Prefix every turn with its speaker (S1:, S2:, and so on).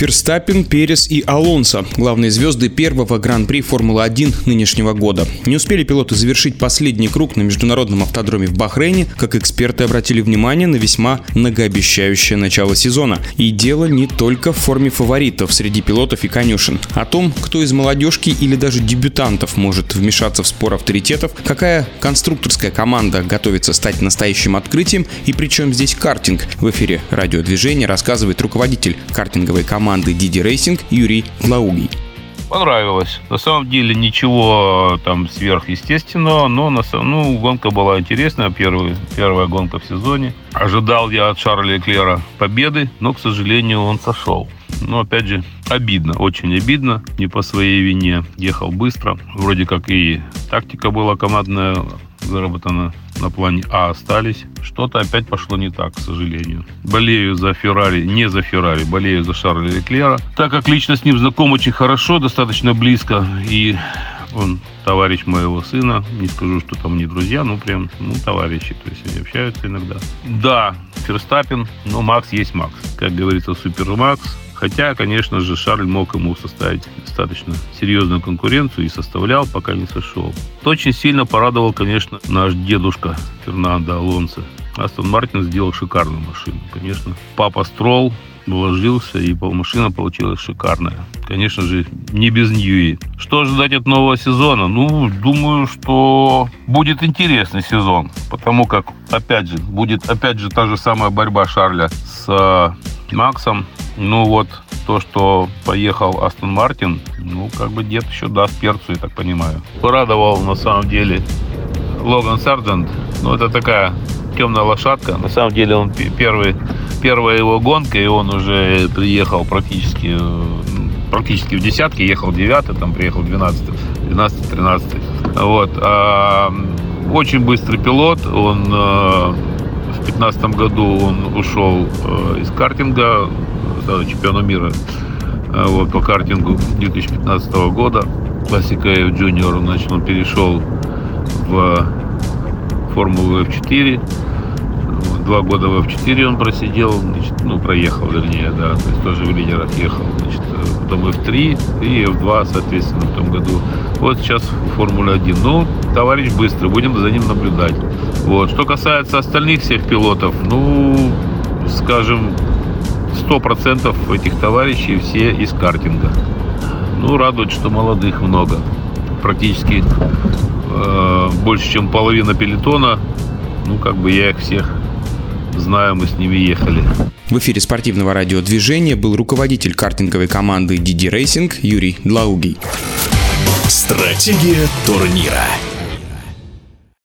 S1: Ферстаппин, Перес и Алонсо – главные звезды первого Гран-при Формулы-1 нынешнего года. Не успели пилоты завершить последний круг на международном автодроме в Бахрейне, как эксперты обратили внимание на весьма многообещающее начало сезона. И дело не только в форме фаворитов среди пилотов и конюшен. О том, кто из молодежки или даже дебютантов может вмешаться в спор авторитетов, какая конструкторская команда готовится стать настоящим открытием и причем здесь картинг. В эфире радиодвижения рассказывает руководитель картинговой команды команды Didi Racing Юрий Лаугий.
S2: Понравилось. На самом деле ничего там сверхъестественного, но на самом, ну, гонка была интересная, первая, первая гонка в сезоне. Ожидал я от Шарля Эклера победы, но, к сожалению, он сошел. Но, опять же, обидно, очень обидно, не по своей вине. Ехал быстро, вроде как и тактика была командная выработана на плане А остались. Что-то опять пошло не так, к сожалению. Болею за Феррари, не за Феррари, болею за Шарля Леклера. Так как лично с ним знаком очень хорошо, достаточно близко, и он товарищ моего сына. Не скажу, что там не друзья, но прям, ну, товарищи. То есть они общаются иногда. Да, Ферстаппин, но Макс есть Макс. Как говорится, Супер Макс. Хотя, конечно же, Шарль мог ему составить достаточно серьезную конкуренцию и составлял, пока не сошел. Очень сильно порадовал, конечно, наш дедушка Фернандо Алонсо. Астон Мартин сделал шикарную машину. Конечно, папа Строл вложился, и машина получилась шикарная. Конечно же, не без Ньюи. Что ожидать от нового сезона? Ну, думаю, что будет интересный сезон, потому как, опять же, будет опять же та же самая борьба Шарля с Максом. Ну вот, то, что поехал Астон Мартин, ну, как бы дед еще даст перцу, я так понимаю. Порадовал, на самом деле, Логан Сарджент. Ну, это такая темная лошадка. На самом деле, он первый, первая его гонка, и он уже приехал практически практически в десятке, ехал девятый, там приехал 12 12 13 Вот. А, очень быстрый пилот, он э, в 15 году он ушел э, из картинга, стал чемпионом мира э, вот, по картингу 2015 года. Классика F Junior, значит, он перешел в Формулу F4. Два года в F4 он просидел, значит, ну, проехал, вернее, да, то есть тоже в лидерах ехал, значит, потом F3 и F2, соответственно, в том году. Вот сейчас в Формуле 1. Ну, товарищ быстрый, будем за ним наблюдать. Вот. Что касается остальных всех пилотов, ну, скажем, 100% этих товарищей все из картинга. Ну, радует, что молодых много. Практически э, больше, чем половина пелетона. Ну, как бы я их всех знаю, мы с ними ехали.
S1: В эфире спортивного радиодвижения был руководитель картинговой команды DD Racing Юрий Длаугий.
S3: Стратегия турнира.